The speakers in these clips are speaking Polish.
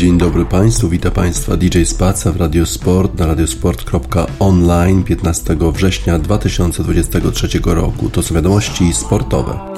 Dzień dobry Państwu, witam Państwa DJ Spaca w Radiosport na radiosport.online 15 września 2023 roku. To są wiadomości sportowe.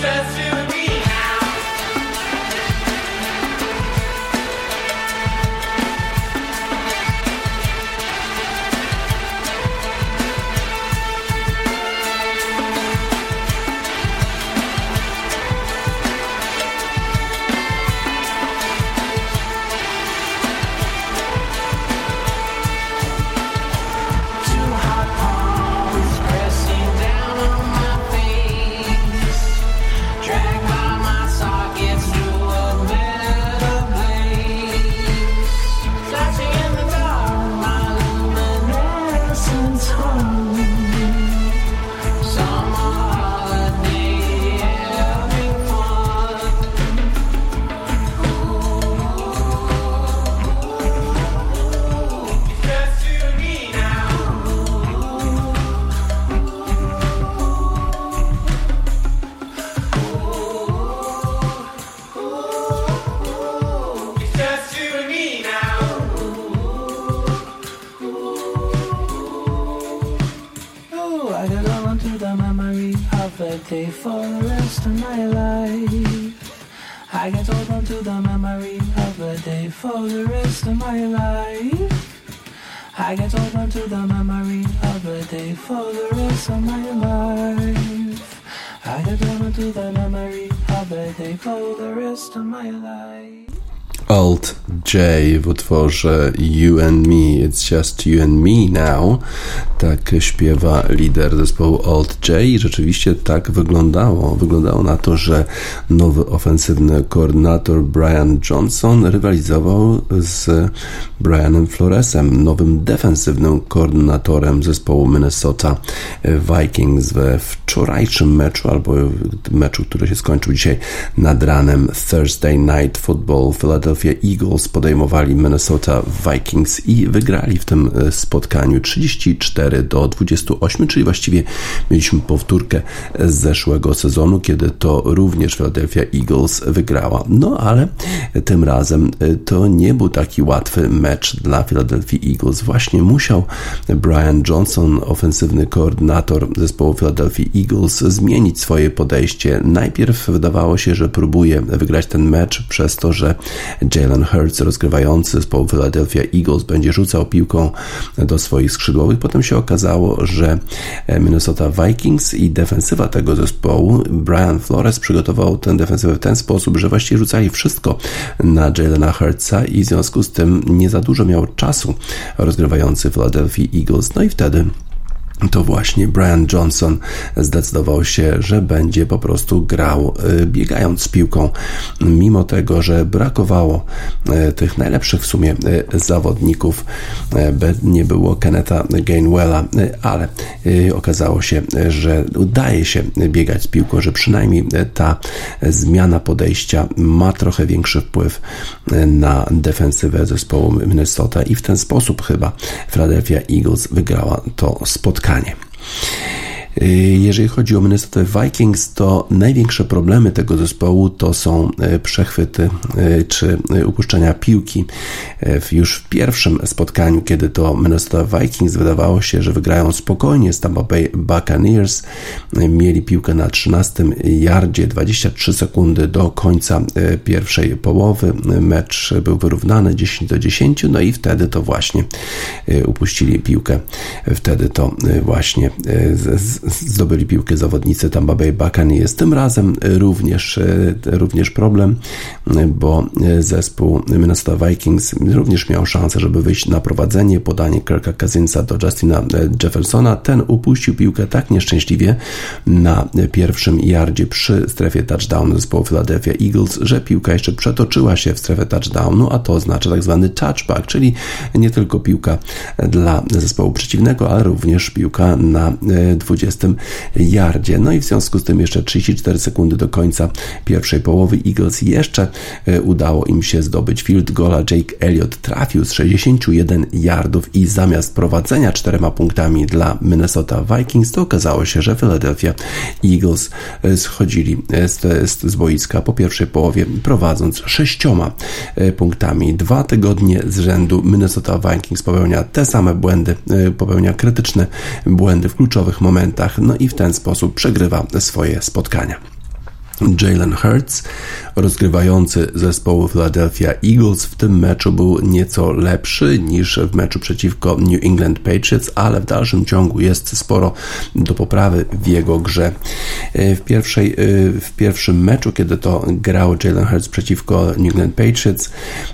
J w utworze You and Me, It's Just You and Me Now. Tak śpiewa lider zespołu Old J. I rzeczywiście tak wyglądało. Wyglądało na to, że nowy ofensywny koordynator Brian Johnson rywalizował z Brianem Floresem, nowym defensywnym koordynatorem zespołu Minnesota Vikings we wczorajszym meczu, albo meczu, który się skończył dzisiaj nad ranem Thursday Night Football Philadelphia Eagles podejmowali Minnesota Vikings i wygrali w tym e, spotkaniu 34 do 28, czyli właściwie mieliśmy powtórkę z zeszłego sezonu, kiedy to również Philadelphia Eagles wygrała. No ale tym razem e, to nie był taki łatwy mecz dla Philadelphia Eagles. Właśnie musiał Brian Johnson, ofensywny koordynator zespołu Philadelphia Eagles, zmienić swoje podejście. Najpierw wydawało się, że próbuje wygrać ten mecz przez to, że Jalen Hurts rozgrywający zespołu Philadelphia Eagles będzie rzucał piłką do swoich skrzydłowych. Potem się okazało, że Minnesota Vikings i defensywa tego zespołu, Brian Flores przygotował tę defensywę w ten sposób, że właściwie rzucali wszystko na Jalena Hurtsa i w związku z tym nie za dużo miał czasu rozgrywający Philadelphia Eagles. No i wtedy to właśnie Brian Johnson zdecydował się, że będzie po prostu grał y, biegając z piłką, mimo tego, że brakowało y, tych najlepszych w sumie y, zawodników. Nie było Kenneta Gainwella, ale okazało się, że udaje się biegać z piłką, że przynajmniej ta zmiana podejścia ma trochę większy wpływ na defensywę zespołu Minnesota i w ten sposób chyba Philadelphia Eagles wygrała to spotkanie spotkanie. Y, jeżeli chodzi o Minnesota Vikings, to największe problemy tego zespołu to są y, przechwyty y, czy upuszczenia piłki. Już w pierwszym spotkaniu, kiedy to Minnesota Vikings wydawało się, że wygrają spokojnie z Tampa Bay Buccaneers, mieli piłkę na 13 yardzie, 23 sekundy do końca pierwszej połowy. Mecz był wyrównany 10 do 10, no i wtedy to właśnie upuścili piłkę. Wtedy to właśnie z, zdobyli piłkę zawodnicy Tampa Bay Buccaneers. Tym razem również, e, również problem, bo zespół Minnesota Vikings również miał szansę, żeby wyjść na prowadzenie. Podanie Kirka Cousinsa do Justina e, Jeffersona. Ten upuścił piłkę tak nieszczęśliwie na pierwszym yardzie przy strefie touchdownu zespołu Philadelphia Eagles, że piłka jeszcze przetoczyła się w strefę touchdownu, a to oznacza tak zwany touchback, czyli nie tylko piłka dla zespołu przeciwnego, ale również piłka na 20 20 yardzie. No i w związku z tym jeszcze 34 sekundy do końca pierwszej połowy Eagles jeszcze e, udało im się zdobyć field goala. Jake Elliott trafił z 61 yardów i zamiast prowadzenia czterema punktami dla Minnesota Vikings, to okazało się, że Philadelphia Eagles e, schodzili e, z, z, z boiska po pierwszej połowie prowadząc sześcioma punktami. Dwa tygodnie z rzędu Minnesota Vikings popełnia te same błędy, popełnia krytyczne błędy w kluczowych momentach no i w ten sposób przegrywa swoje spotkania. Jalen Hurts, rozgrywający zespołu Philadelphia Eagles, w tym meczu był nieco lepszy niż w meczu przeciwko New England Patriots, ale w dalszym ciągu jest sporo do poprawy w jego grze. W, pierwszej, w pierwszym meczu, kiedy to grał Jalen Hurts przeciwko New England Patriots,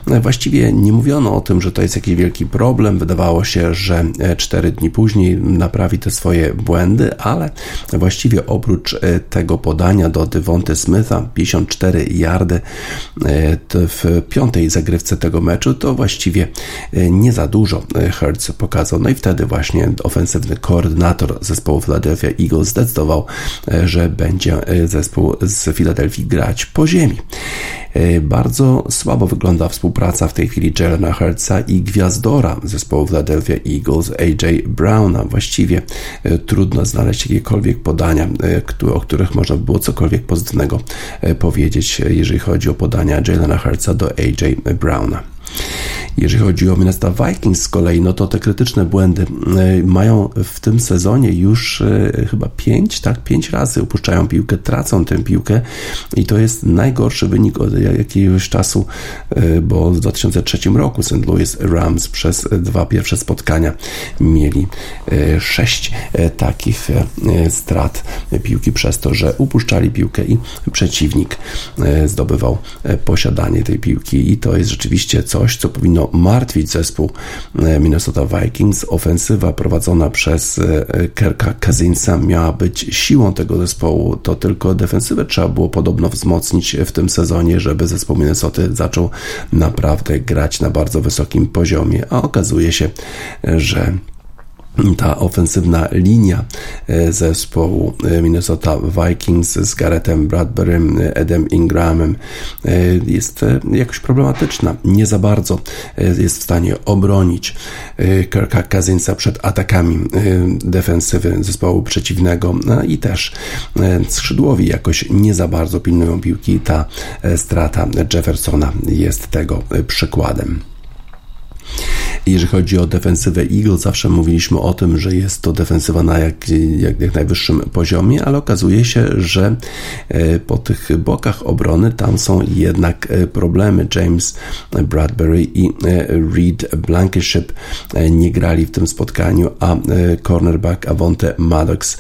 właściwie nie mówiono o tym, że to jest jakiś wielki problem. Wydawało się, że cztery dni później naprawi te swoje błędy, ale właściwie oprócz tego podania do Devonta Smitha, 54 yardy e, w piątej zagrywce tego meczu, to właściwie e, nie za dużo e, Hertz pokazał. No i wtedy właśnie ofensywny koordynator zespołu Philadelphia Eagles zdecydował, że będzie zespół z Filadelfii grać po ziemi. Bardzo słabo wygląda współpraca w tej chwili Jelena Hurtsa i gwiazdora zespołu Philadelphia Eagles AJ Browna. Właściwie trudno znaleźć jakiekolwiek podania, o których można by było cokolwiek pozytywnego E, powiedzieć, e, jeżeli chodzi o podania Jalena Hurtsa do AJ Browna. Jeżeli chodzi o Minnesota Vikings z kolei, no to te krytyczne błędy e, mają w tym sezonie już e, chyba pięć, tak, pięć razy upuszczają piłkę, tracą tę piłkę i to jest najgorszy wynik od jakiegoś czasu, e, bo w 2003 roku St. Louis Rams przez dwa pierwsze spotkania mieli sześć takich strat piłki przez to, że upuszczali piłkę i przeciwnik zdobywał posiadanie tej piłki i to jest rzeczywiście coś, co powinno martwić zespół e, Minnesota Vikings. Ofensywa prowadzona przez e, Kirka Cousinsa miała być siłą tego zespołu. To tylko defensywę trzeba było podobno wzmocnić w tym sezonie, żeby zespół Minnesota zaczął naprawdę grać na bardzo wysokim poziomie, a okazuje się, że ta ofensywna linia e, zespołu e, Minnesota Vikings z Garethem Bradburym, Edem Ingramem e, jest jakoś problematyczna. Nie za bardzo jest w stanie obronić Kirka Cousinsa przed atakami defensywy zespołu przeciwnego no i też skrzydłowi jakoś nie za bardzo pilnują piłki. Ta strata Jeffersona jest tego przykładem. Jeżeli chodzi o defensywę Eagles, zawsze mówiliśmy o tym, że jest to defensywa na jak, jak, jak najwyższym poziomie, ale okazuje się, że e, po tych bokach obrony tam są jednak e, problemy. James Bradbury i e, Reed Blankenship nie grali w tym spotkaniu, a cornerback Avonte Maddox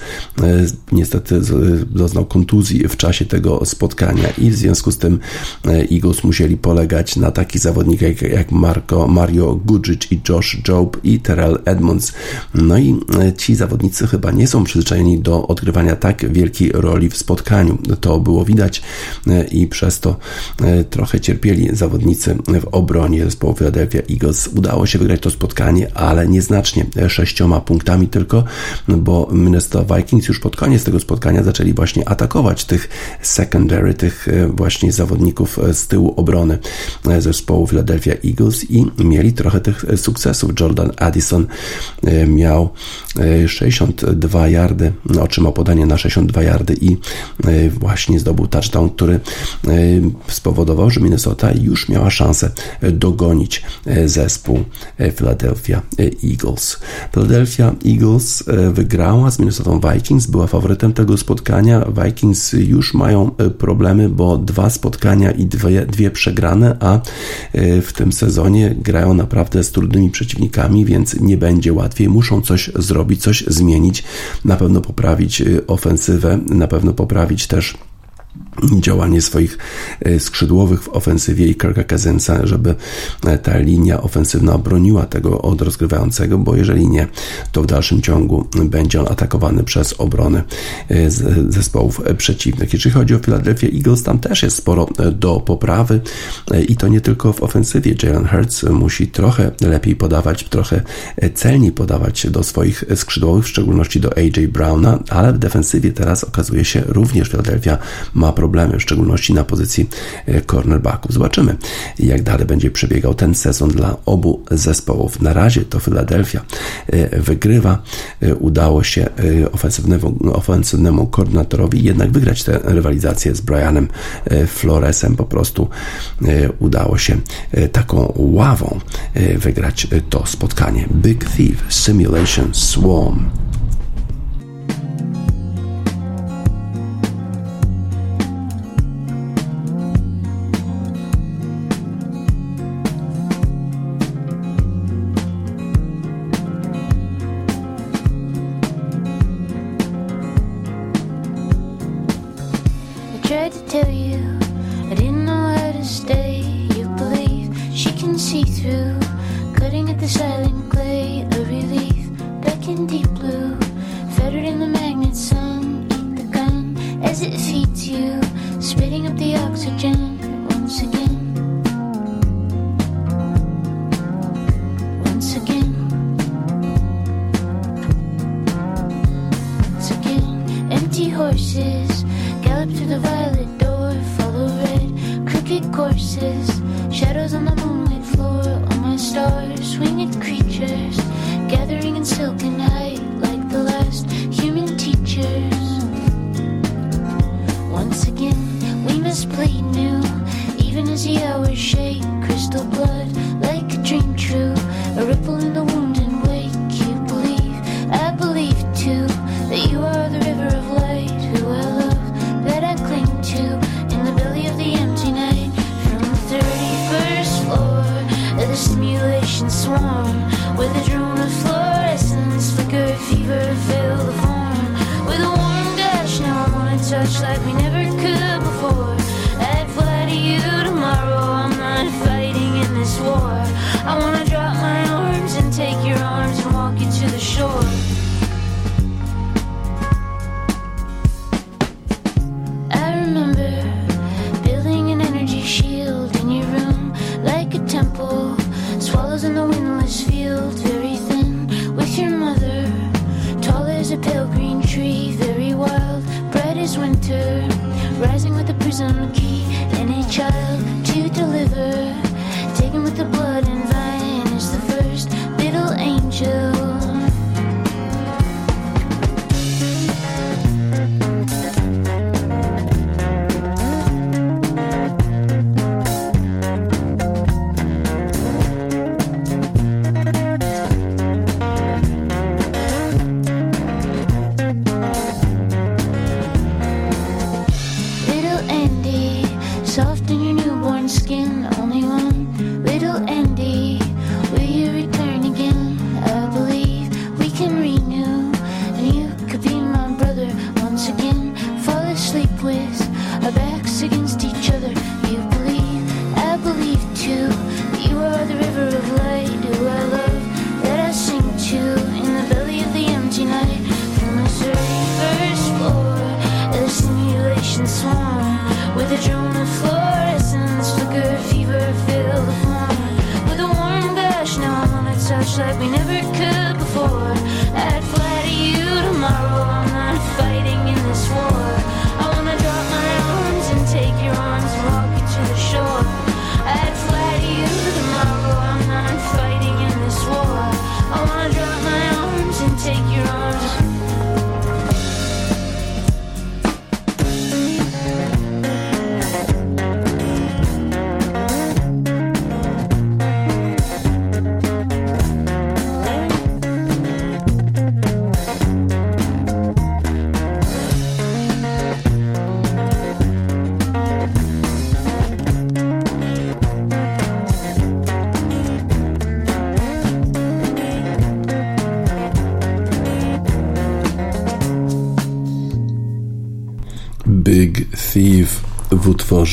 niestety doznał kontuzji w czasie tego spotkania i w związku z tym Eagles musieli polegać na takich zawodnikach jak Marco, Mario Gudžić i Josh Job i Terrell Edmonds. No i ci zawodnicy chyba nie są przyzwyczajeni do odgrywania tak wielkiej roli w spotkaniu. To było widać i przez to trochę cierpieli zawodnicy w obronie zespołu Philadelphia Eagles. Udało się wygrać to spotkanie, ale nieznacznie, sześcioma punktami tylko, bo Minnesota Vikings już pod koniec tego spotkania zaczęli właśnie atakować tych secondary, tych właśnie zawodników z tyłu obrony zespołu Philadelphia Eagles i mieli trochę tych sukcesów. Jordan Addison miał 62 yardy, otrzymał podanie na 62 yardy i właśnie zdobył touchdown, który spowodował, że Minnesota już miała szansę dogonić zespół Philadelphia Eagles. Philadelphia Eagles wygrała z Minnesota Vikings, była faworytem tego spotkania. Vikings już mają problemy, bo dwa spotkania i dwie, dwie przegrane, a w tym sezonie grają naprawdę z trudnymi przeciwnikami, więc nie będzie łatwiej. Muszą coś zrobić, coś zmienić, na pewno poprawić ofensywę, na pewno poprawić też działanie swoich e, skrzydłowych w ofensywie i Kirka Cousinsa, żeby e, ta linia ofensywna broniła tego od rozgrywającego, bo jeżeli nie, to w dalszym ciągu będzie on atakowany przez obrony e, zespołów przeciwnych. Jeżeli chodzi o Philadelphia Eagles, tam też jest sporo do poprawy i to nie tylko w ofensywie. Jalen Hurts musi trochę lepiej podawać, trochę celniej podawać do swoich skrzydłowych, w szczególności do AJ Browna, ale w defensywie teraz okazuje się również Philadelphia ma problemy, w szczególności na pozycji e, cornerbacków. Zobaczymy, jak dalej będzie przebiegał ten sezon dla obu zespołów. Na razie to Philadelphia e, wygrywa. E, udało się ofensywnemu, ofensywnemu koordynatorowi jednak wygrać tę rywalizację z Brianem Floresem. Po prostu udało się taką ławą wygrać to spotkanie. Big Thief Simulation Swarm. let we never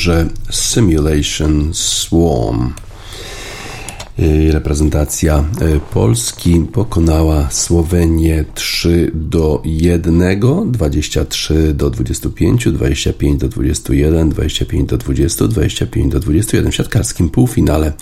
w utworze Simulation Swarm. Reprezentacja e, Polski pokonała Słowenię 3 do 1, 23 do 25, 25 do 21, 25 do 20, 25 do 21. W siatkarskim półfinale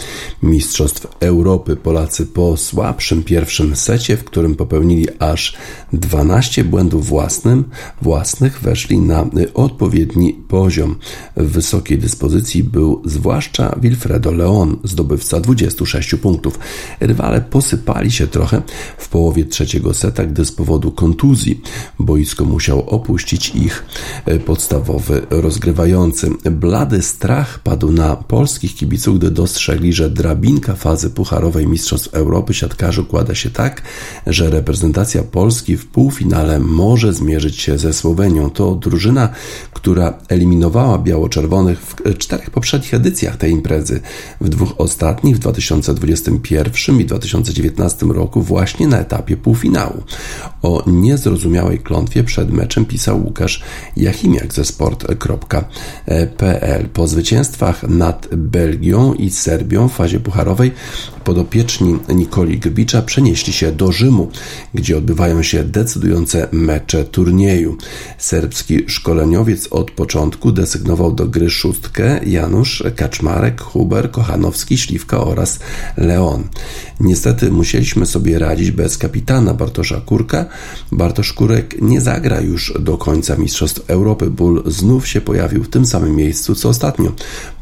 Mistrzostw Europy Polacy po słabszym pierwszym secie, w którym popełnili aż 12 błędów własnym, własnych, weszli na odpowiedni poziom. W wysokiej dyspozycji był zwłaszcza Wilfredo Leon, zdobywca 26 punktów. Rywale posypali się trochę w połowie trzeciego seta, gdy z powodu kontuzji boisko musiał opuścić ich e, podstawowy rozgrywający. Blady strach padł na polskich kibiców, gdy dostrzegli, że drabinka fazy pucharowej Mistrzostw Europy siatkarzy układa się tak, że reprezentacja Polski w półfinale może zmierzyć się ze Słowenią. To drużyna, która eliminowała biało-czerwonych w czterech poprzednich edycjach tej imprezy. W dwóch ostatnich, w 2021 i 2019 roku, właśnie na etapie półfinału. O niezrozumiałej klątwie przed meczem pisał Łukasz Jachimiak ze sport.pl. Po zwycięstwach nad Belgią i Serbią w fazie pucharowej podopieczni Nikoli Gbicza przenieśli się do Rzymu, gdzie odbywają się decydujące mecze turnieju. Serbski szkoleniowiec od początku desygnował do gry szóstkę Janusz Kaczmarek, Huber, Kochanowski, Śliwka oraz Leon. Niestety musieliśmy sobie radzić bez kapitana Bartosza Kurka. Bartosz Kurek nie zagra już do końca Mistrzostw Europy. Ból znów się pojawił w tym samym miejscu co ostatnio.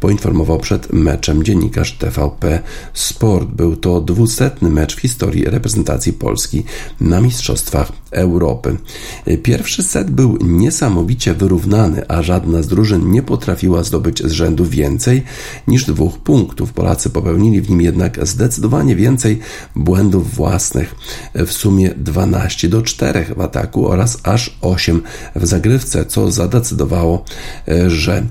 Poinformował przed meczem dziennikarz TVP Sport. Był to dwusetny mecz w historii reprezentacji Polski na Mistrzostwach Europy. Pierwszy set był niesamowicie wyrównany, a żadna z drużyn nie potrafiła zdobyć z rzędu więcej niż dwóch punktów. Polacy popełnili w nim jednak zdecydowanie więcej błędów własnych. W sumie 12 do 4 w ataku oraz aż 8 w zagrywce, co zadecydowało, że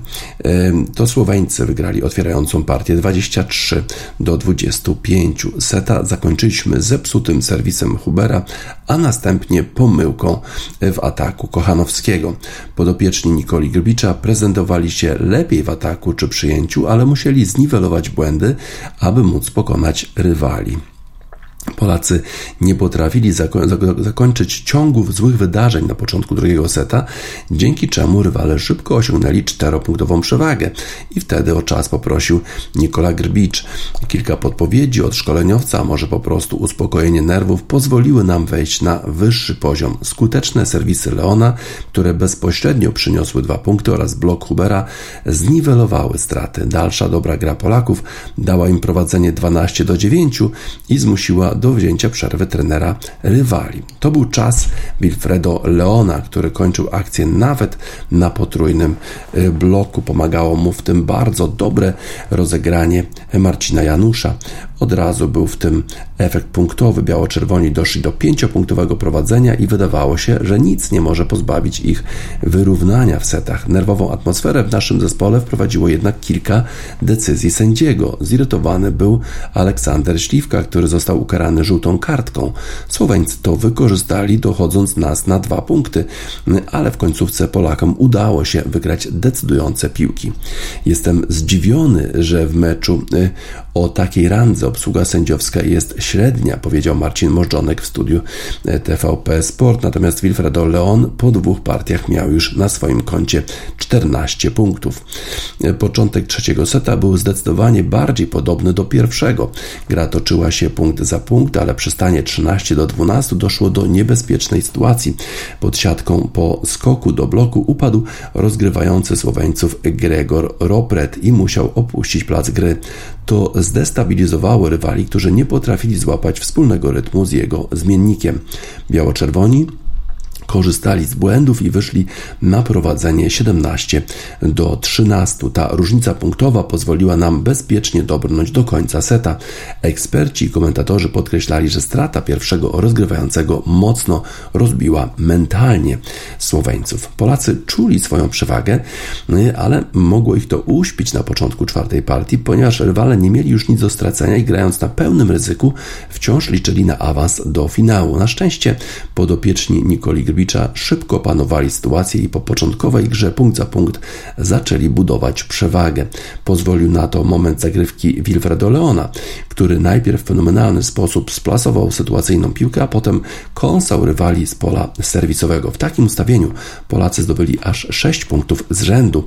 to Słoweńcy wygrali otwierającą partię 23 do 25. Seta zakończyliśmy zepsutym serwisem Hubera, a następnie pomyłką w ataku Kochanowskiego. Podopieczni Nikoli Grbicza prezentowali się lepiej w ataku czy przyjęciu, ale musieli zniwelować błędy, aby móc pokonać rywali. Polacy nie potrafili zako zakończyć ciągów złych wydarzeń na początku drugiego seta, dzięki czemu rywale szybko osiągnęli czteropunktową przewagę i wtedy o czas poprosił Nikola Grbicz. Kilka podpowiedzi od szkoleniowca, a może po prostu uspokojenie nerwów pozwoliły nam wejść na wyższy poziom. Skuteczne serwisy Leona, które bezpośrednio przyniosły dwa punkty oraz blok Hubera zniwelowały straty. Dalsza dobra gra Polaków dała im prowadzenie 12 do 9 i zmusiła do wzięcia przerwy trenera rywali. To był czas Wilfredo Leona, który kończył akcję nawet na potrójnym y, bloku. Pomagało mu w tym bardzo dobre rozegranie Marcina Janusza. Od razu był w tym efekt punktowy. Biało-czerwoni doszli do pięciopunktowego prowadzenia i wydawało się, że nic nie może pozbawić ich wyrównania w setach. Nerwową atmosferę w naszym zespole wprowadziło jednak kilka decyzji sędziego. Zirytowany był Aleksander Śliwka, który został ukarany żółtą kartką. Słoweńcy to wykorzystali, dochodząc nas na dwa punkty, ale w końcówce Polakom udało się wygrać decydujące piłki. Jestem zdziwiony, że w meczu y, o takiej randze obsługa sędziowska jest średnia, powiedział Marcin Możdżonek w studiu e, TVP Sport. Natomiast Wilfredo Leon po dwóch partiach miał już na swoim koncie 14 punktów. E, początek trzeciego seta był zdecydowanie bardziej podobny do pierwszego. Gra toczyła się punkt za punkt ale przy stanie 13 do 12 doszło do niebezpiecznej sytuacji. Pod siatką po skoku do bloku upadł rozgrywający Słoweńców Gregor Ropret i musiał opuścić plac gry. To zdestabilizowało rywali, którzy nie potrafili złapać wspólnego rytmu z jego zmiennikiem. Biało-czerwoni korzystali z błędów i wyszli na prowadzenie 17 do 13. Ta różnica punktowa pozwoliła nam bezpiecznie dobrnąć do końca seta. Eksperci i komentatorzy podkreślali, że strata pierwszego rozgrywającego mocno rozbiła mentalnie Słoweńców. Polacy czuli swoją przewagę, ale mogło ich to uśpić na początku czwartej partii, ponieważ rywale nie mieli już nic do stracenia i grając na pełnym ryzyku wciąż liczyli na awans do finału. Na szczęście podopieczni Nikoli Szybko panowali sytuację i po początkowej grze punkt za punkt zaczęli budować przewagę. Pozwolił na to moment zagrywki Wilfredo Leona, który najpierw w fenomenalny sposób splasował sytuacyjną piłkę, a potem kąsał rywali z pola serwisowego. W takim ustawieniu Polacy zdobyli aż 6 punktów z rzędu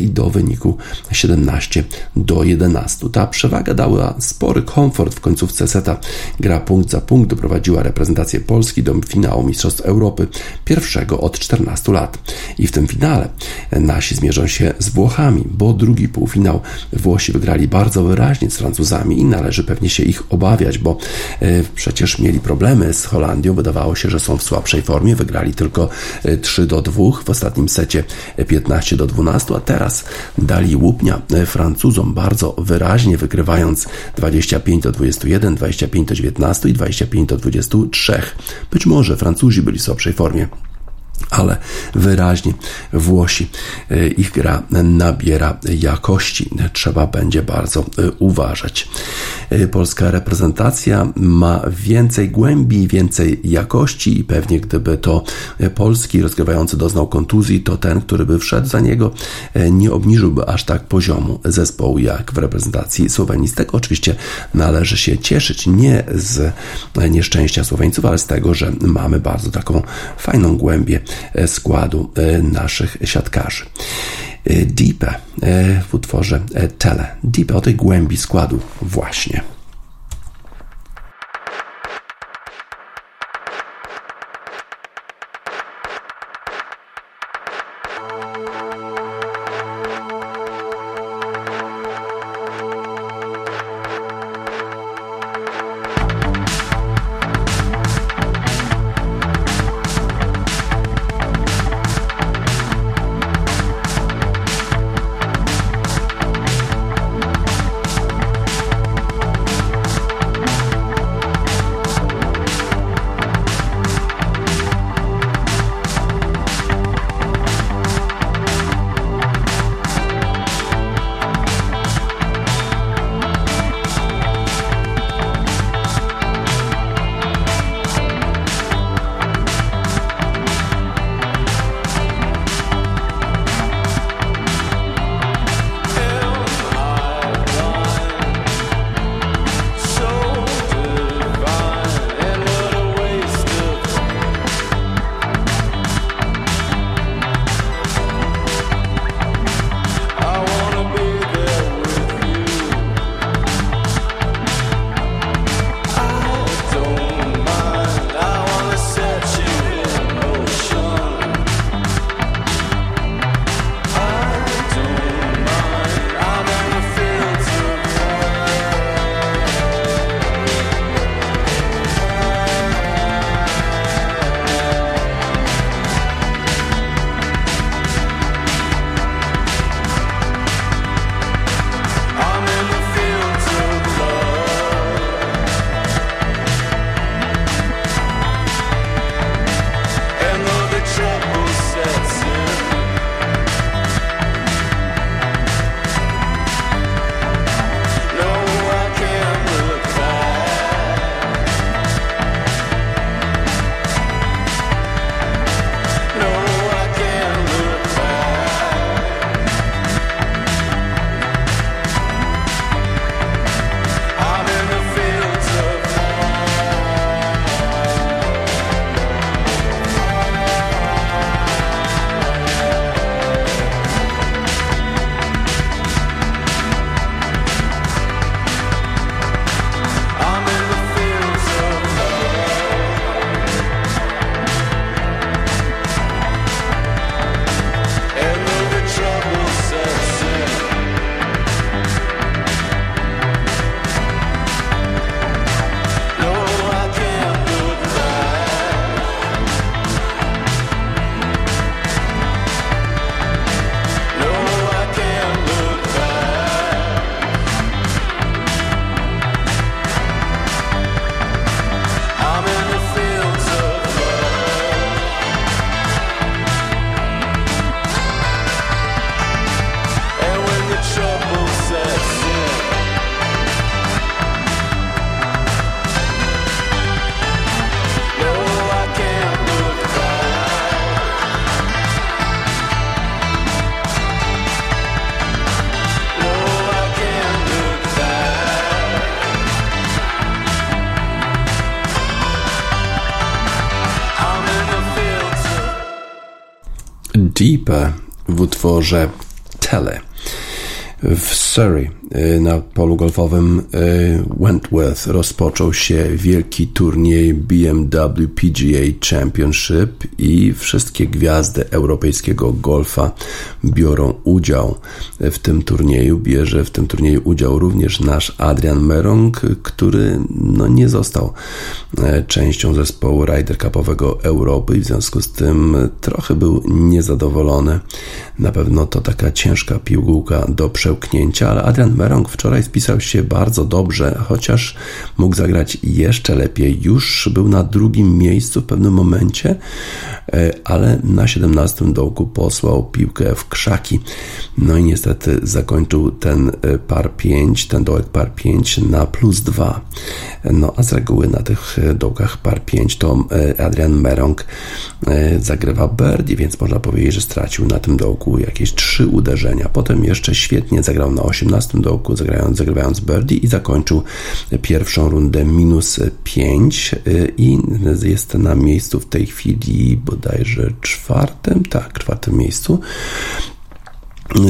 i do wyniku 17 do 11. Ta przewaga dała spory komfort w końcówce seta. Gra punkt za punkt doprowadziła reprezentację Polski do finału Mistrzostw Europy, pierwszego od 14 lat. I w tym finale nasi zmierzą się z Włochami, bo drugi półfinał Włosi wygrali bardzo wyraźnie z Francuzami i należy pewnie się ich obawiać, bo e, przecież mieli problemy z Holandią. Wydawało się, że są w słabszej formie. Wygrali tylko 3 e, do 2 w ostatnim secie 15 do 12, a teraz dali łupnia e, Francuzom bardzo wyraźnie, wygrywając 25 do 21, 25 do 19 i 25 do 23. Być może Francuzi byli w słabszej formie dormía. Ale wyraźnie Włosi e, ich gra nabiera jakości. Trzeba będzie bardzo e, uważać. E, polska reprezentacja ma więcej głębi, więcej jakości i pewnie gdyby to Polski rozgrywający doznał kontuzji, to ten, który by wszedł za niego, nie obniżyłby aż tak poziomu zespołu jak w reprezentacji Słowenii. Z tego oczywiście należy się cieszyć nie z nieszczęścia Słoweńców, ale z tego, że mamy bardzo taką fajną głębię składu e, naszych siatkarzy. E, Deepe w utworze Tele. Deepe o tej głębi składu właśnie. Utworze Tele w Surrey y, na polu golfowym y, Wentworth rozpoczął się wielki turniej BMW PGA Championship i wszystkie gwiazdy europejskiego golfa biorą udział w tym turnieju. Bierze w tym turnieju udział również nasz Adrian Merong, który no, nie został częścią zespołu Ryder Cupowego Europy i w związku z tym trochę był niezadowolony. Na pewno to taka ciężka piłka do przełknięcia, ale Adrian Merong wczoraj spisał się bardzo dobrze, chociaż mógł zagrać jeszcze lepiej. Już był na drugim miejscu w pewnym momencie, e, ale na 17 dołku posłał piłkę w krzaki. No i niestety zakończył ten e, par 5, ten dołek par 5 na plus 2. No a z reguły na tych e, dołkach par 5 to Adrian Merong zagrywa birdie, więc można powiedzieć, że stracił na tym dołku jakieś trzy uderzenia. Potem jeszcze świetnie zagrał na 18 dołku, zagrając, zagrywając birdie i zakończył pierwszą rundę minus 5 i jest na miejscu w tej chwili bodajże czwartym, tak, czwartym miejscu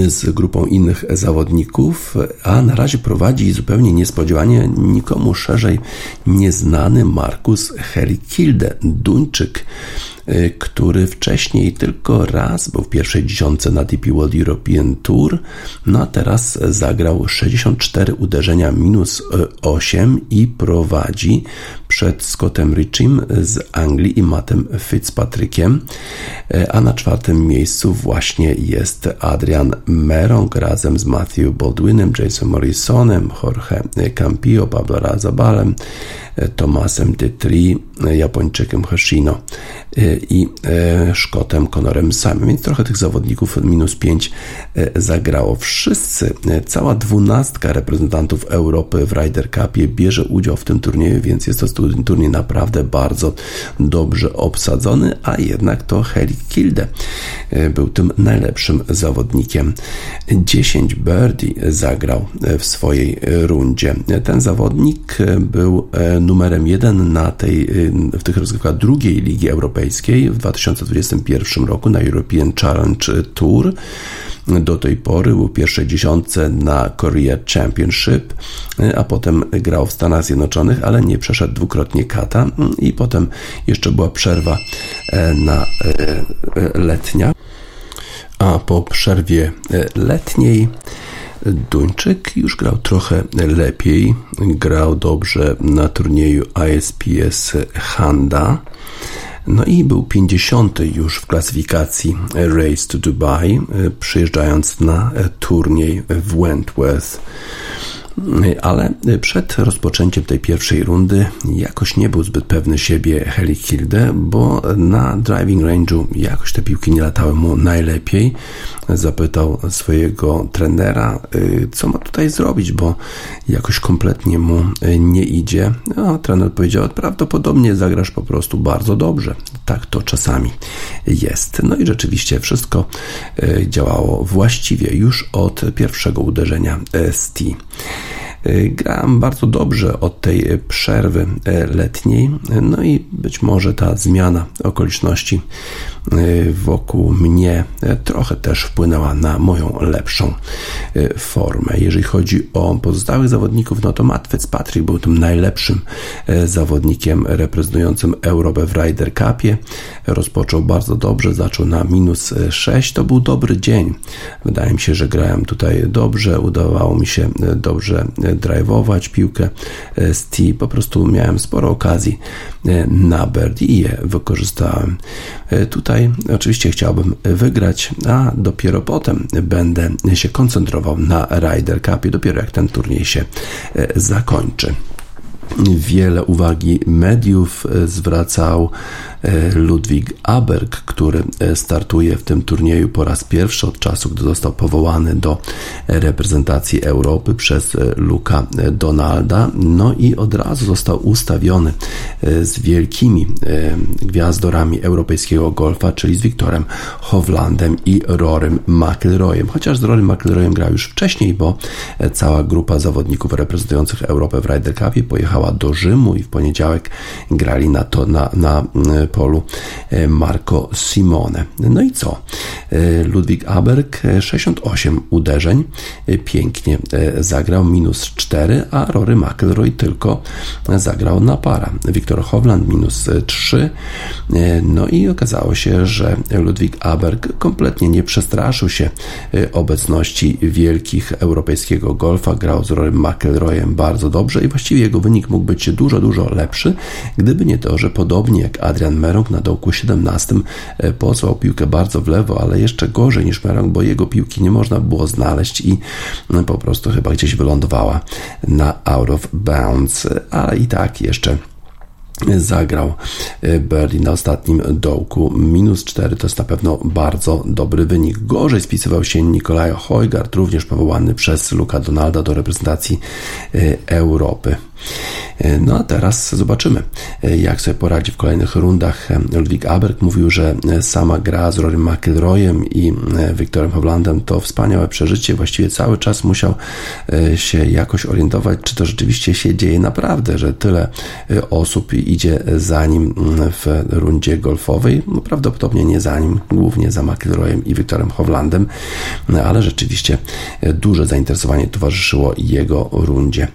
z grupą innych zawodników, a na razie prowadzi zupełnie niespodziewanie nikomu szerzej nieznany Markus Helikilde, Duńczyk, który wcześniej tylko raz był w pierwszej dziesiątce na DP World European Tour, no a teraz zagrał 64 uderzenia minus 8 i prowadzi przed Scottem Richim z Anglii i Mattem Fitzpatrickiem, y, a na czwartym miejscu właśnie jest Adrian Merong razem z Matthew Baldwinem, Jason Morrisonem, Jorge Campillo, Pablo Razabalem, Tomasem Dytri, Japończykiem Hoshino y, i y, Szkotem Conorem Simon, więc trochę tych zawodników minus 5 y, zagrało. Wszyscy, cała dwunastka reprezentantów Europy w Ryder Cupie bierze udział w tym turnieju, więc jest to turniej naprawdę bardzo dobrze obsadzony, a jednak to Heli Kilde był tym najlepszym zawodnikiem. 10 birdie zagrał w swojej rundzie. Ten zawodnik był numerem jeden na tej, w tych rozgrywkach drugiej Ligi Europejskiej w 2021 roku na European Challenge Tour. Do tej pory był pierwszej dziesiątce na Korea Championship, a potem grał w Stanach Zjednoczonych, ale nie przeszedł dwukrotnie kata i potem jeszcze była przerwa na letnia. A po przerwie letniej Duńczyk już grał trochę lepiej, grał dobrze na turnieju ISPS Handa. No i był 50 już w klasyfikacji Race to Dubai, przyjeżdżając na turniej w Wentworth ale przed rozpoczęciem tej pierwszej rundy jakoś nie był zbyt pewny siebie Heli Hilde, bo na driving range'u jakoś te piłki nie latały mu najlepiej. Zapytał swojego trenera, y, co ma tutaj zrobić, bo jakoś kompletnie mu y, nie idzie. No, trener powiedział, prawdopodobnie zagrasz po prostu bardzo dobrze. Tak to czasami jest. No i rzeczywiście wszystko y, działało właściwie już od pierwszego uderzenia ST. Y, grałem bardzo dobrze od tej przerwy letniej, no i być może ta zmiana okoliczności wokół mnie trochę też wpłynęła na moją lepszą formę. Jeżeli chodzi o pozostałych zawodników, no to Matt Fitzpatrick był tym najlepszym zawodnikiem reprezentującym Europę w Ryder Cupie. Rozpoczął bardzo dobrze, zaczął na minus 6. To był dobry dzień. Wydaje mi się, że grałem tutaj dobrze, udawało mi się dobrze drive'ować piłkę z T. Po prostu miałem sporo okazji na bird i je wykorzystałem. E, tutaj oczywiście chciałbym wygrać, a dopiero potem będę się koncentrował na Ryder Cupie, dopiero jak ten turniej się e, zakończy. Wiele uwagi mediów zwracał E, Ludwig Aberg, który e, startuje w tym turnieju po raz pierwszy od czasu, gdy został powołany do reprezentacji Europy przez e, Luka Donalda. No i od razu został ustawiony z wielkimi gwiazdorami europejskiego golfa, czyli z Wiktorem Hovlandem i Rorym McIlroyem. Chociaż z Rorym McIlroyem grał już wcześniej, bo cała grupa zawodników reprezentujących Europę w Ryder Cupie pojechała do Rzymu i w poniedziałek grali na, to, na, na polu Marco Simone. No i co? Ludwik Aberg 68 uderzeń, pięknie zagrał minus 4, a Rory McIlroy tylko zagrał na para. Wiktor Hovland minus 3. No i okazało się, że Ludwik Aberg kompletnie nie przestraszył się obecności wielkich europejskiego golfa. Grał z Rory McIlroyem bardzo dobrze i właściwie jego wynik mógł być dużo, dużo lepszy, gdyby nie to, że podobnie jak Adrian Merong na dołku 17 posłał piłkę bardzo w lewo, ale jeszcze gorzej niż Merong, bo jego piłki nie można było znaleźć i po prostu chyba gdzieś wylądowała na out of bounds, ale i tak jeszcze zagrał Berlin na ostatnim dołku. Minus 4 to jest na pewno bardzo dobry wynik. Gorzej spisywał się Nikolaj Hojgard, również powołany przez Luka Donalda do reprezentacji e, Europy. E, no a teraz zobaczymy, e, jak sobie poradzi w kolejnych rundach. Ludwik Aberg mówił, że sama gra z Rory McIlroyem i Wiktorem Hovlandem to wspaniałe przeżycie. Właściwie cały czas musiał się jakoś orientować, czy to rzeczywiście się dzieje naprawdę, że tyle osób idzie za nim w rundzie golfowej. No, prawdopodobnie nie za nim, głównie za McIlroyem i Wiktorem Hovlandem, ale rzeczywiście duże zainteresowanie towarzyszyło jego rundzie.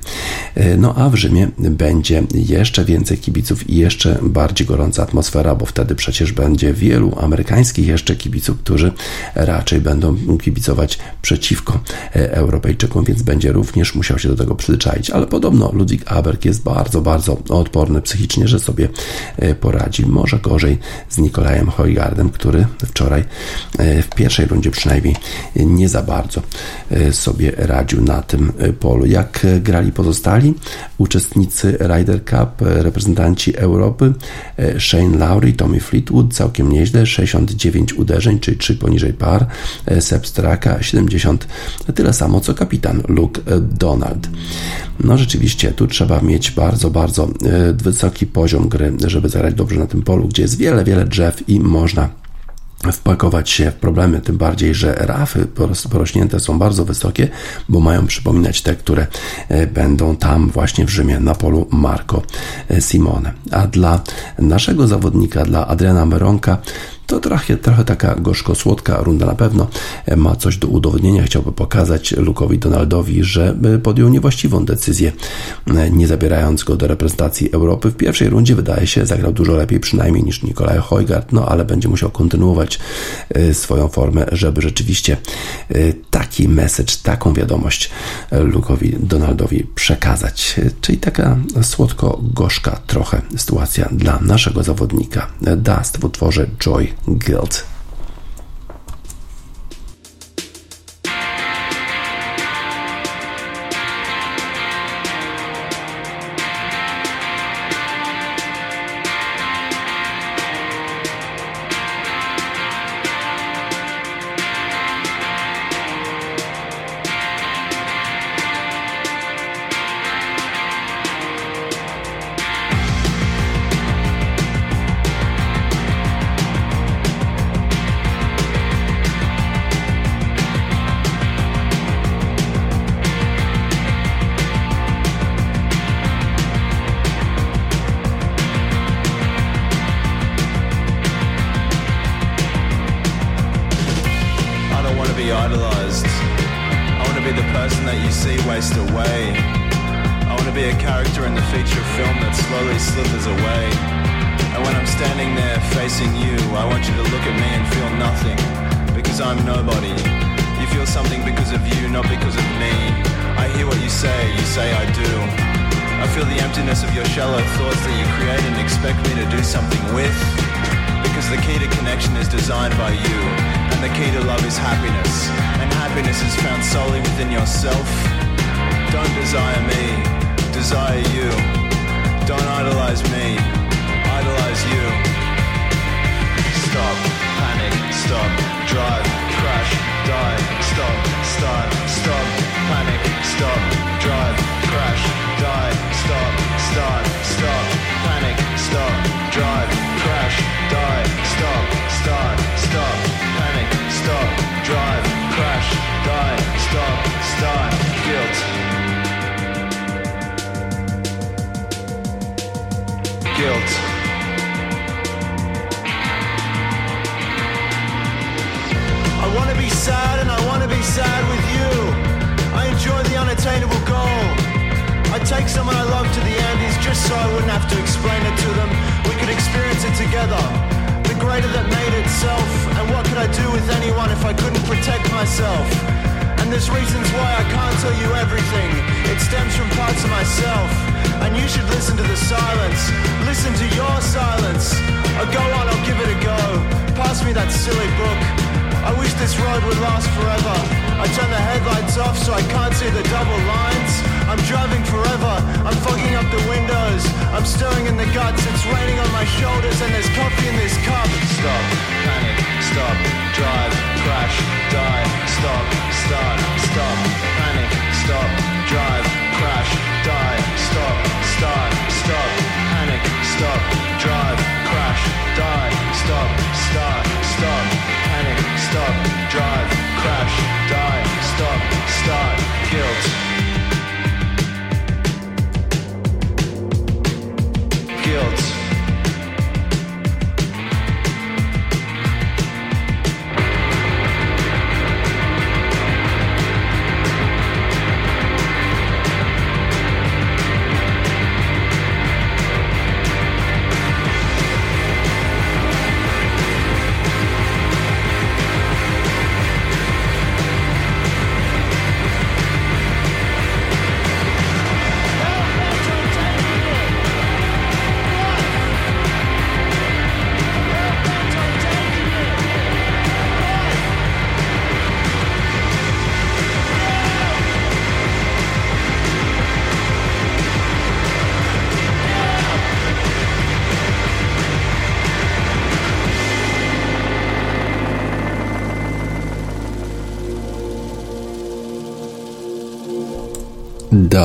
No a w Rzymie będzie jeszcze więcej kibiców i jeszcze bardziej gorąca atmosfera, bo wtedy przecież będzie wielu amerykańskich jeszcze kibiców, którzy raczej będą kibicować przeciwko Europejczykom, więc będzie również musiał się do tego przyzwyczaić. Ale podobno Ludwik Aberg jest bardzo, bardzo odporny psychicznie, że sobie poradzi. Może gorzej z Nikolajem Hojgardem, który wczoraj w pierwszej rundzie przynajmniej nie za bardzo sobie radził na tym polu. Jak grali pozostali? Uczestnicy Ryder Cup, reprezentanci Europy, Shane Lowry, Tommy Fleetwood, całkiem nieźle, 69 uderzeń, czyli 3 poniżej par, Seb Straka 70, tyle samo co kapitan Luke Donald. No rzeczywiście, tu trzeba mieć bardzo, bardzo e, wysoki poziom gry, żeby zagrać dobrze na tym polu, gdzie jest wiele, wiele drzew i można wpakować się w problemy, tym bardziej, że rafy porośnięte są bardzo wysokie, bo mają przypominać te, które e, będą tam właśnie w Rzymie na polu Marco e, Simone. A dla naszego zawodnika, dla Adriana Meronka, to trochę, trochę taka gorzko-słodka runda na pewno e, ma coś do udowodnienia. Chciałby pokazać Lukowi Donaldowi, że e, podjął niewłaściwą decyzję, e, nie zabierając go do reprezentacji Europy. W pierwszej rundzie wydaje się zagrał dużo lepiej przynajmniej niż Nikolaj Hojgard, no ale będzie musiał kontynuować swoją formę, żeby rzeczywiście taki message, taką wiadomość Lukowi Donaldowi przekazać. Czyli taka słodko-gorzka trochę sytuacja dla naszego zawodnika. Dust w utworze Joy guilt. Unattainable goal. I take someone I love to the Andes just so I wouldn't have to explain it to them. We could experience it together. The greater that made itself. And what could I do with anyone if I couldn't protect myself? And there's reasons why I can't tell you everything. It stems from parts of myself. And you should listen to the silence. Listen to your silence. I'll go on, I'll give it a go. Pass me that silly book. I wish this road would last forever. I turn the headlights off so I can't see the double lines. I'm driving forever. I'm fogging up the windows. I'm stirring in the guts. It's raining on my shoulders and there's coffee in this cup. Stop, panic, stop, drive, crash, die, stop, start, stop, panic, stop, drive, crash, die, stop, start, stop, panic, stop, drive, crash, die, stop, start, stop, Guilt.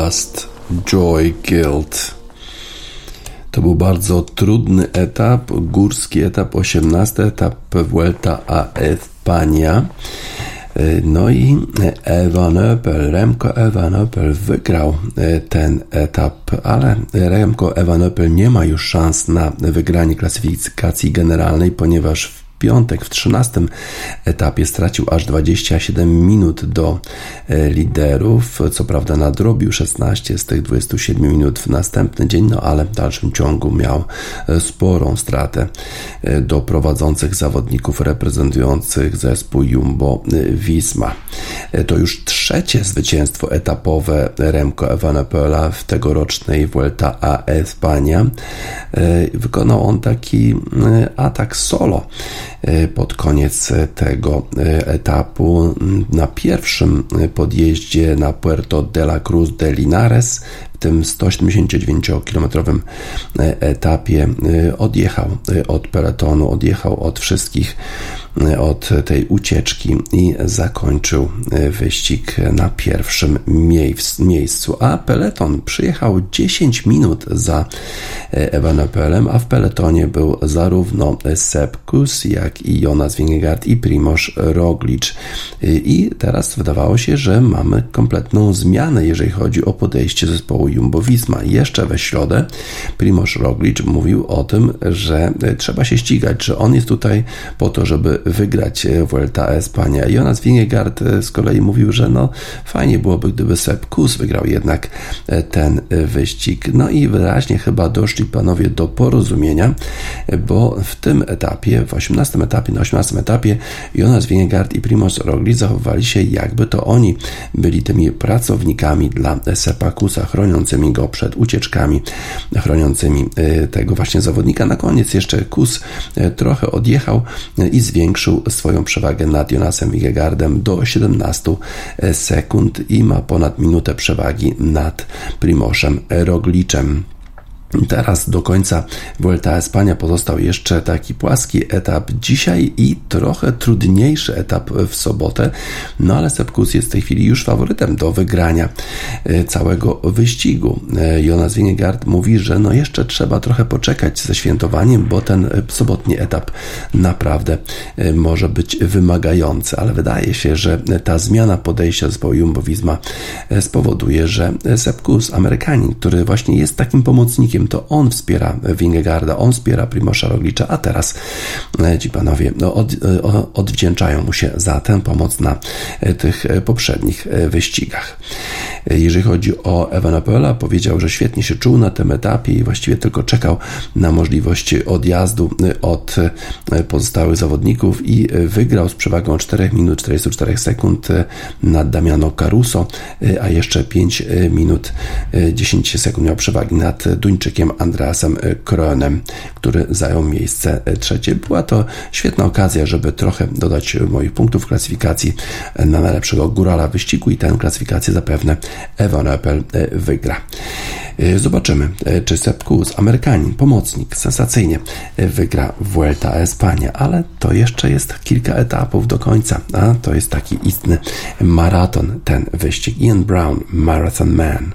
Dust, Joy, Guilt. To był bardzo trudny etap, górski etap, 18 etap Vuelta a Espania. No i Evan Opel, Remco Evan wygrał ten etap, ale Remco Evan Opel nie ma już szans na wygranie klasyfikacji generalnej, ponieważ piątek w 13 etapie stracił aż 27 minut do liderów. Co prawda nadrobił 16 z tych 27 minut w następny dzień, no ale w dalszym ciągu miał sporą stratę do prowadzących zawodników reprezentujących zespół Jumbo Visma. To już trzecie zwycięstwo etapowe Remco Evenepoela w tegorocznej Vuelta a Espania. Wykonał on taki atak solo pod koniec tego etapu. Na pierwszym podjeździe na Puerto de la Cruz de Linares w tym 179-kilometrowym etapie odjechał od peletonu, odjechał od wszystkich, od tej ucieczki i zakończył wyścig na pierwszym miejscu. A peleton przyjechał 10 minut za Evanopelem, a w peletonie był zarówno Sepp jak i Jonas Vingegaard i Primoz Roglic. I teraz wydawało się, że mamy kompletną zmianę, jeżeli chodzi o podejście zespołu Jumbo-Visma. Jeszcze we środę Primoz Roglic mówił o tym, że trzeba się ścigać, że on jest tutaj po to, żeby wygrać Vuelta a Espania. Jonas Vingegaard z kolei mówił, że no fajnie byłoby, gdyby Sepp Kuss wygrał jednak ten wyścig. No i wyraźnie chyba doszli panowie do porozumienia, bo w tym etapie, w 18 etapie, na 18 etapie Jonas Vingegaard i Primoz Roglic zachowywali się jakby to oni byli tymi pracownikami dla Seppa Kussa, chroniącymi go przed ucieczkami, chroniącymi tego właśnie zawodnika. Na koniec jeszcze Kus trochę odjechał i zwiększył swoją przewagę nad Jonasem Vingegaardem do 17 sekund i ma ponad minutę przewagi nad Primoszem Roglicem. Teraz do końca Vuelta Espania pozostał jeszcze taki płaski etap. Dzisiaj i trochę trudniejszy etap w sobotę, no ale Sepkus jest w tej chwili już faworytem do wygrania całego wyścigu. Jonas Vingegaard mówi, że no jeszcze trzeba trochę poczekać ze świętowaniem, bo ten sobotni etap naprawdę może być wymagający, ale wydaje się, że ta zmiana podejścia zespołu Jumbo-Visma spowoduje, że Sepkus, Amerykanin, który właśnie jest takim pomocnikiem to on wspiera Wingegarda, on wspiera Primosza Roglicza, a teraz ci panowie no, od, odwdzięczają mu się za tę pomoc na tych poprzednich wyścigach. Jeżeli chodzi o Evanopela, powiedział, że świetnie się czuł na tym etapie i właściwie tylko czekał na możliwość odjazdu od pozostałych zawodników i wygrał z przewagą 4 minut 44 sekund nad Damiano Caruso, a jeszcze 5 minut 10 sekund miał przewagi nad Duńczykiem Andreasem Kronem, który zajął miejsce trzecie. Była to świetna okazja, żeby trochę dodać moich punktów klasyfikacji na najlepszego górala wyścigu i tę klasyfikację zapewne Evan Apple wygra. Zobaczymy, czy Sepp Kuss, Amerykanin, pomocnik, sensacyjnie wygra Vuelta Espania, ale to jeszcze jest kilka etapów do końca, a to jest taki istny maraton, ten wyścig. Ian Brown, Marathon Man.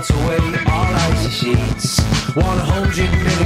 Melt away all icy sheets. 100 million years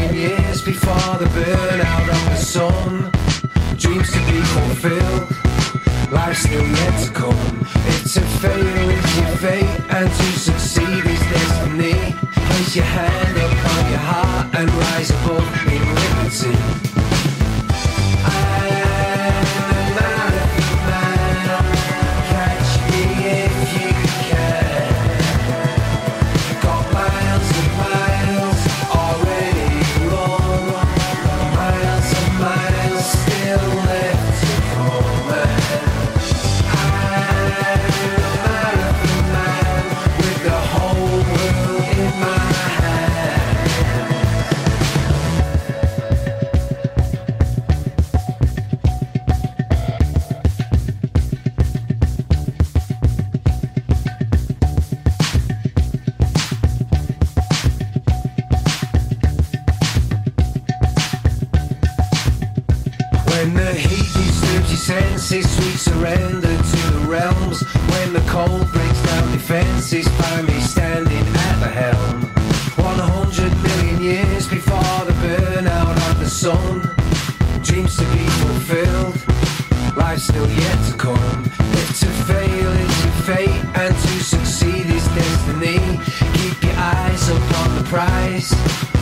zone. Dreams to be fulfilled. Life still yet to come. If to fail is your fate, and to succeed is destiny. Keep your eyes upon the prize.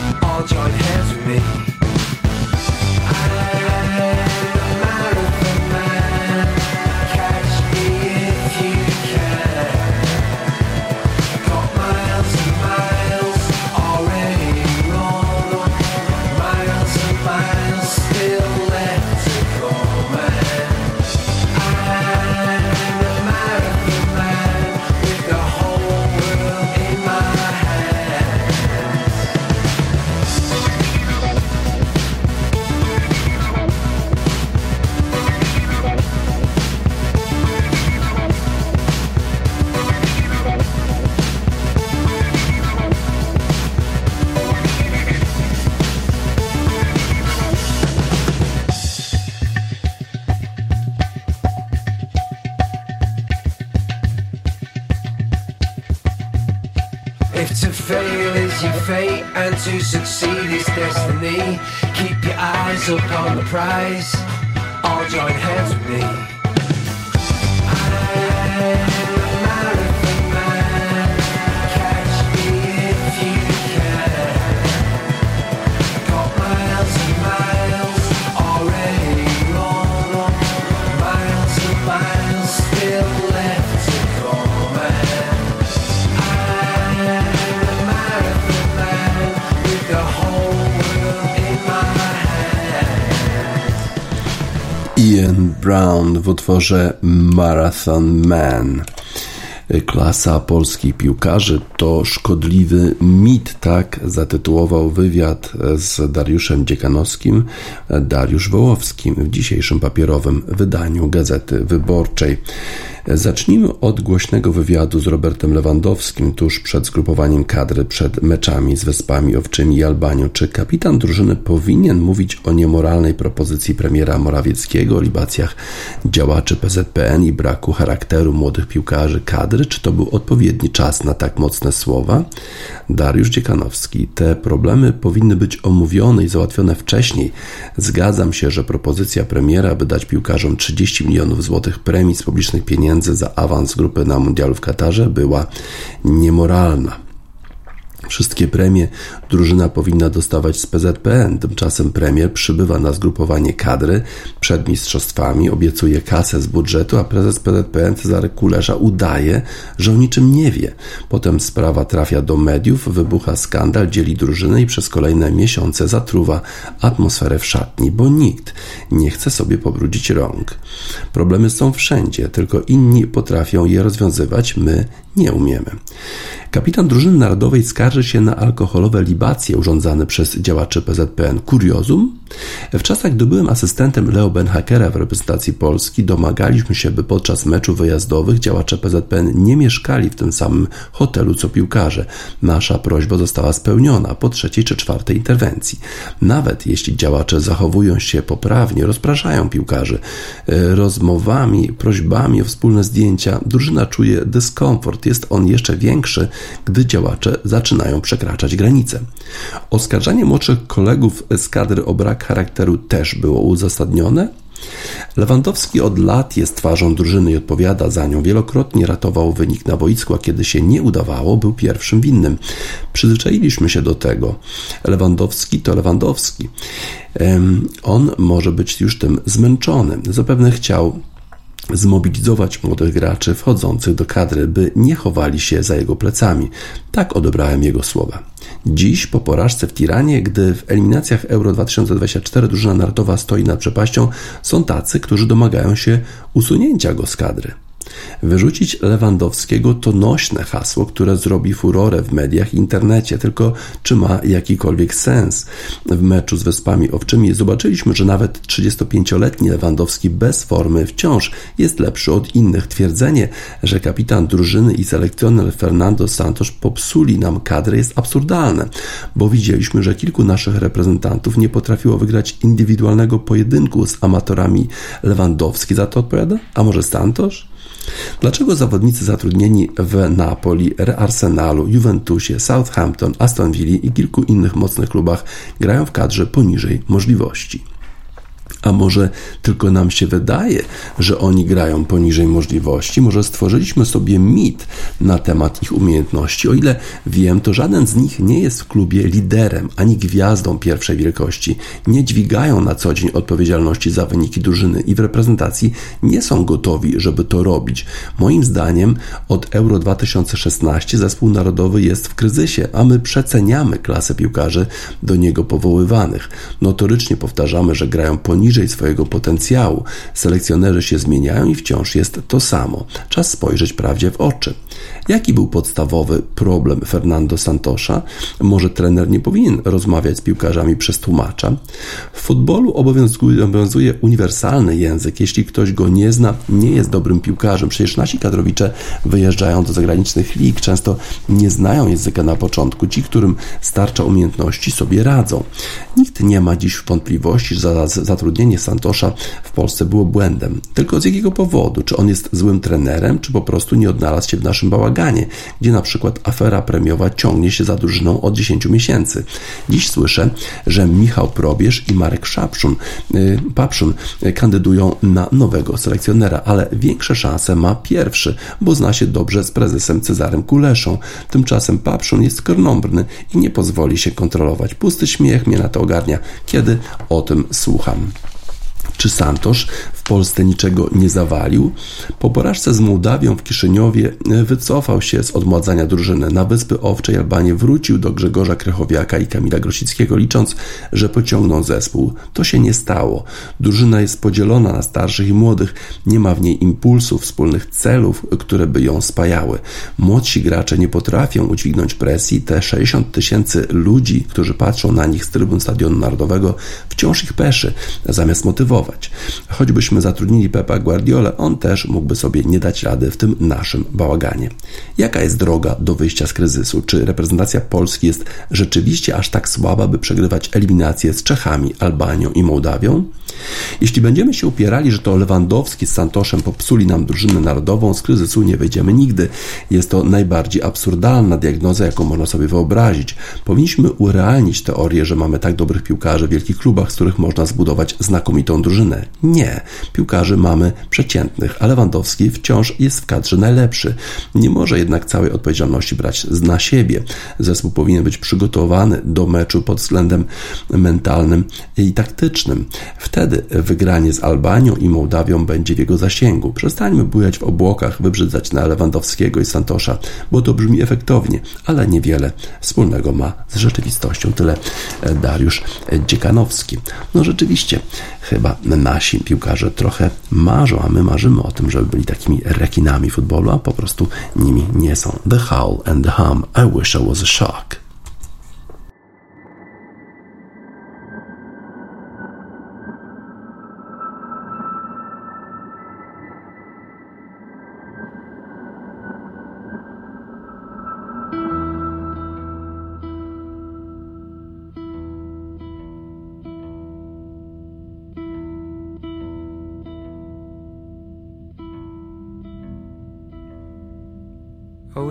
to succeed is destiny. Keep your eyes up on the prize. All join hands with me. Brown w utworze Marathon Man. Klasa polskich piłkarzy to szkodliwy mit, tak zatytułował wywiad z Dariuszem Dziekanowskim Dariusz Wołowskim w dzisiejszym papierowym wydaniu Gazety Wyborczej. Zacznijmy od głośnego wywiadu z Robertem Lewandowskim tuż przed zgrupowaniem kadry przed meczami z Wyspami Owczymi i Albanią. Czy kapitan drużyny powinien mówić o niemoralnej propozycji premiera Morawieckiego, libacjach działaczy PZPN i braku charakteru młodych piłkarzy kadry? Czy to był odpowiedni czas na tak mocne słowa? Dariusz Dziekanowski. Te problemy powinny być omówione i załatwione wcześniej. Zgadzam się, że propozycja premiera, by dać piłkarzom 30 milionów złotych premii z publicznych pieniędzy za awans grupy na mundialu w Katarze była niemoralna. Wszystkie premie drużyna powinna dostawać z PZPN. Tymczasem premier przybywa na zgrupowanie kadry przed mistrzostwami, obiecuje kasę z budżetu, a prezes PZPN Cezary Kulesza udaje, że o niczym nie wie. Potem sprawa trafia do mediów, wybucha skandal, dzieli drużynę i przez kolejne miesiące zatruwa atmosferę w szatni, bo nikt nie chce sobie pobrudzić rąk. Problemy są wszędzie, tylko inni potrafią je rozwiązywać, my nie umiemy. Kapitan drużyny narodowej skarży się na alkoholowe libacje urządzane przez działaczy PZPN. Kuriozum? W czasach, gdy byłem asystentem Leo Benhakera w reprezentacji Polski, domagaliśmy się, by podczas meczów wyjazdowych działacze PZPN nie mieszkali w tym samym hotelu co piłkarze. Nasza prośba została spełniona po trzeciej czy czwartej interwencji. Nawet jeśli działacze zachowują się poprawnie, rozpraszają piłkarzy e, rozmowami, prośbami o wspólne zdjęcia, drużyna czuje dyskomfort. Jest on jeszcze większy, gdy działacze zaczynają przekraczać granice. Oskarżanie młodszych kolegów z kadry o brak charakteru też było uzasadnione? Lewandowski od lat jest twarzą drużyny i odpowiada za nią. Wielokrotnie ratował wynik na boisku, a kiedy się nie udawało, był pierwszym winnym. Przyzwyczailiśmy się do tego. Lewandowski to Lewandowski. On może być już tym zmęczony. Zapewne chciał zmobilizować młodych graczy wchodzących do kadry, by nie chowali się za jego plecami. Tak odebrałem jego słowa. Dziś, po porażce w Tiranie, gdy w eliminacjach Euro 2024 drużyna narodowa stoi nad przepaścią, są tacy, którzy domagają się usunięcia go z kadry. Wyrzucić Lewandowskiego to nośne hasło, które zrobi furorę w mediach i internecie, tylko czy ma jakikolwiek sens? W meczu z Wyspami Owczymi zobaczyliśmy, że nawet 35-letni Lewandowski bez formy wciąż jest lepszy od innych. Twierdzenie, że kapitan drużyny i selekcjoner Fernando Santos popsuli nam kadrę jest absurdalne, bo widzieliśmy, że kilku naszych reprezentantów nie potrafiło wygrać indywidualnego pojedynku z amatorami Lewandowski. Za to odpowiada? A może Santos? Dlaczego zawodnicy zatrudnieni w Napoli, Arsenalu, Juventusie, Southampton, Aston Villa i kilku innych mocnych klubach grają w kadrze poniżej możliwości? A może tylko nam się wydaje, że oni grają poniżej możliwości? Może stworzyliśmy sobie mit na temat ich umiejętności? O ile wiem, to żaden z nich nie jest w klubie liderem ani gwiazdą pierwszej wielkości. Nie dźwigają na co dzień odpowiedzialności za wyniki drużyny i w reprezentacji nie są gotowi, żeby to robić. Moim zdaniem od Euro 2016 zespół narodowy jest w kryzysie, a my przeceniamy klasę piłkarzy do niego powoływanych. Notorycznie powtarzamy, że grają poniżej poniżej swojego potencjału. Selekcjonerzy się zmieniają i wciąż jest to samo. Czas spojrzeć prawdzie w oczy. Jaki był podstawowy problem Fernando Santosza? Może trener nie powinien rozmawiać z piłkarzami przez tłumacza? W futbolu obowiązuje, uniwersalny język. Jeśli ktoś go nie zna, nie jest dobrym piłkarzem. Przecież nasi kadrowicze wyjeżdżają do zagranicznych lig, często nie znają języka na początku. Ci, którym starcza umiejętności, sobie radzą. Nikt nie ma dziś wątpliwości, że zatrudnienie Santosza w Polsce było błędem. Tylko z jakiego powodu? Czy on jest złym trenerem, czy po prostu nie odnalazł się w naszym bałaganie, gdzie na przykład afera premiowa ciągnie się za drużyną od 10 miesięcy. Dziś słyszę, że Michał Probierz i Marek Szapszun, yy, Papszun kandydują na nowego selekcjonera, ale większe szanse ma pierwszy, bo zna się dobrze z prezesem Cezarem Kuleszą. Tymczasem Papszun jest krnąbrny i nie pozwoli się kontrolować. Pusty śmiech mnie na to ogarnia, kiedy o tym słucham. Czy Santosz w Polsce niczego nie zawalił? Po porażce z Mołdawią w Kiszyniowie e, wycofał się z odmładzania drużyny. Na Wyspy Owcze i Albanię wrócił do Grzegorza Krychowiaka i Kamila Grosickiego, licząc, że pociągną zespół. To się nie stało. Drużyna jest podzielona na starszych i młodych. Nie ma w niej impulsów, wspólnych celów, które by ją spajały. Młodsi gracze nie potrafią udźwignąć presji. Te 60 tysięcy ludzi, którzy patrzą na nich z trybun Stadionu Narodowego, wciąż ich peszy, zamiast motywować. Choćbyśmy zatrudnili Pepa Guardiola, on też mógłby sobie nie dać rady w tym naszym bałaganie. Jaka jest droga do wyjścia z kryzysu? Czy reprezentacja Polski jest rzeczywiście aż tak słaba, by przegrywać eliminację z Czechami, Albanią i Mołdawią? Jeśli będziemy się upierali, że to Lewandowski z Santoszem popsuli nam drużynę narodową, z kryzysu nie wyjdziemy nigdy. Jest to najbardziej absurdalna diagnoza, jaką można sobie wyobrazić. Powinniśmy urealnić teorię, że mamy tak dobrych piłkarzy w wielkich klubach, z których można zbudować znakomitą drużynę. Nie. Piłkarzy mamy przeciętnych, a Lewandowski wciąż jest w kadrze najlepszy. Nie może jednak całej odpowiedzialności brać na siebie. Zespół powinien być przygotowany do meczu pod względem mentalnym i taktycznym. Wtedy wygranie z Albanią i Mołdawią będzie w jego zasięgu. Przestańmy bujać w obłokach, wybrzydzać na Lewandowskiego i Santosza, bo to brzmi efektownie, ale niewiele wspólnego ma z rzeczywistością. Tyle e, Dariusz Dziekanowski. No rzeczywiście, chyba nasi piłkarze trochę marzą, a my marzymy o tym, żeby byli takimi rekinami futbolu, a po prostu nimi nie są. The Howl and the Hum. I wish I was a shark.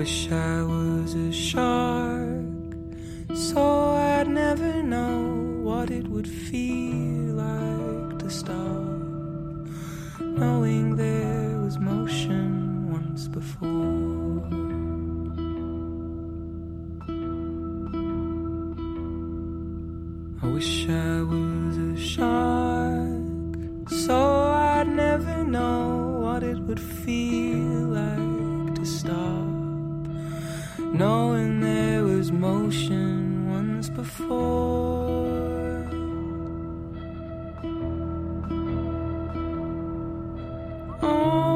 Wish I was a shark, so I'd never know what it would feel like to stop, knowing there was motion once before. I wish I was a shark, so I'd never know what it would feel like to stop knowing there was motion once before. Oh,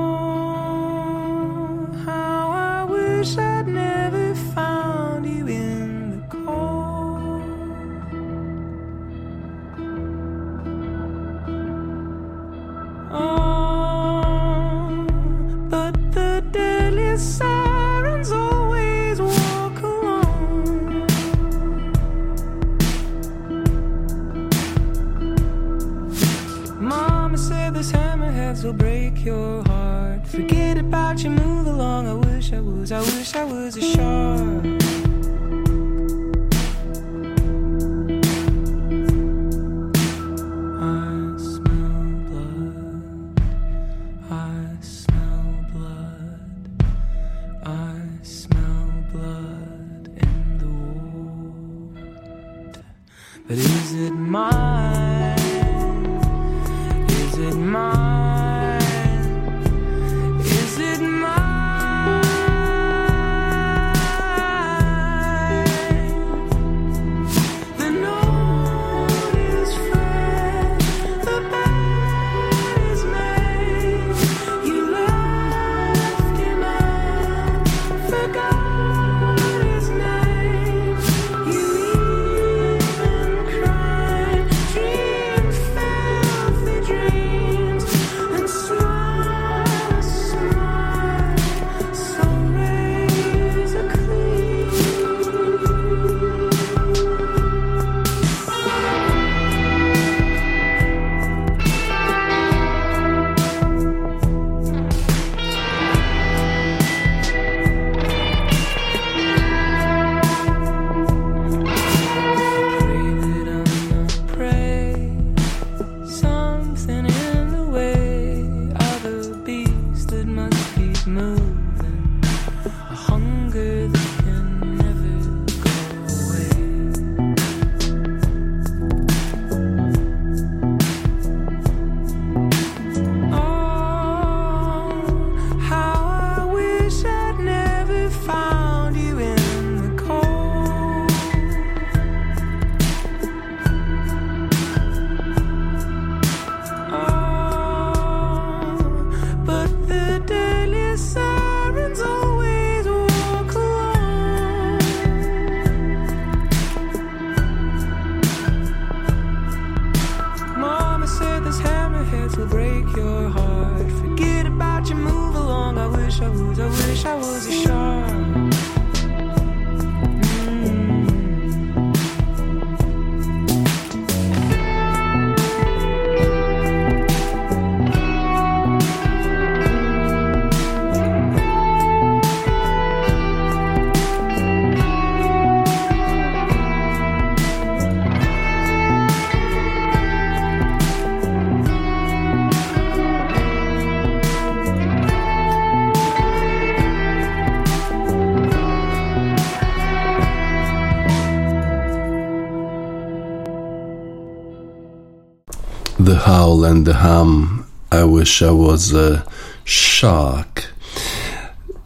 Howl and the Hum. I wish I was a shark.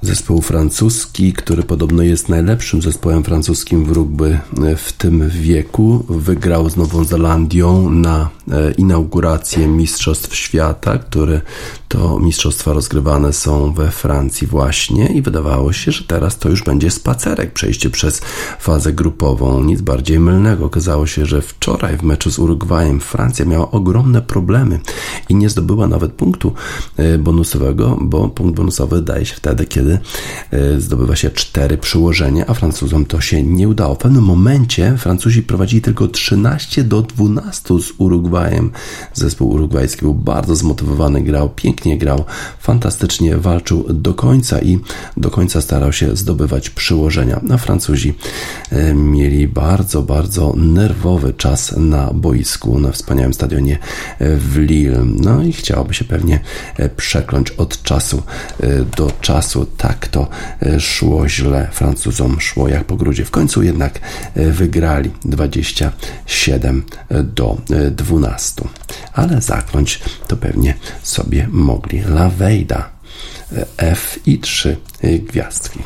Zespół francuski, który podobno jest najlepszym zespołem francuskim w rugby w tym wieku, wygrał z Nową Zelandią na e, inaugurację Mistrzostw Świata, które to mistrzostwa rozgrywane są we Francji właśnie i wydawało się, że teraz to już będzie spacerek, przejście przez fazę grupową. Nic bardziej mylnego. Okazało się, że wczoraj w meczu z Urugwajem Francja miała ogromne problemy i nie zdobyła nawet punktu e, bonusowego, bo punkt bonusowy daje się wtedy, kiedy e, zdobywa się cztery przyłożenia, a Francuzom to się nie udało. W pewnym momencie Francuzi prowadzili tylko 13 do 12 z Urugwajem. Zespół urugwajski był bardzo zmotywowany, grał pięknie pięknie grał, fantastycznie walczył do końca i do końca starał się zdobywać przyłożenia. A Francuzi e, mieli bardzo, bardzo nerwowy czas na boisku, na wspaniałym stadionie e, w Lille. No i chciałoby się pewnie e, przekląć od czasu do czasu. Tak to szło źle. Francuzom szło jak po grudzie. W końcu jednak wygrali 27 do 12. Ale zakląć to pewnie sobie mogli. Lavejda F i trzy gwiazdki.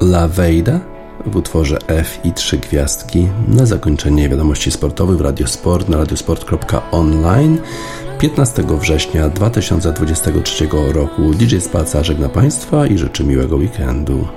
Lavejda w utworze F i trzy gwiazdki na zakończenie wiadomości sportowych w Radiosport na radiosport.online 15 września 2023 roku. DJ Spaca żegna Państwa i życzy miłego weekendu.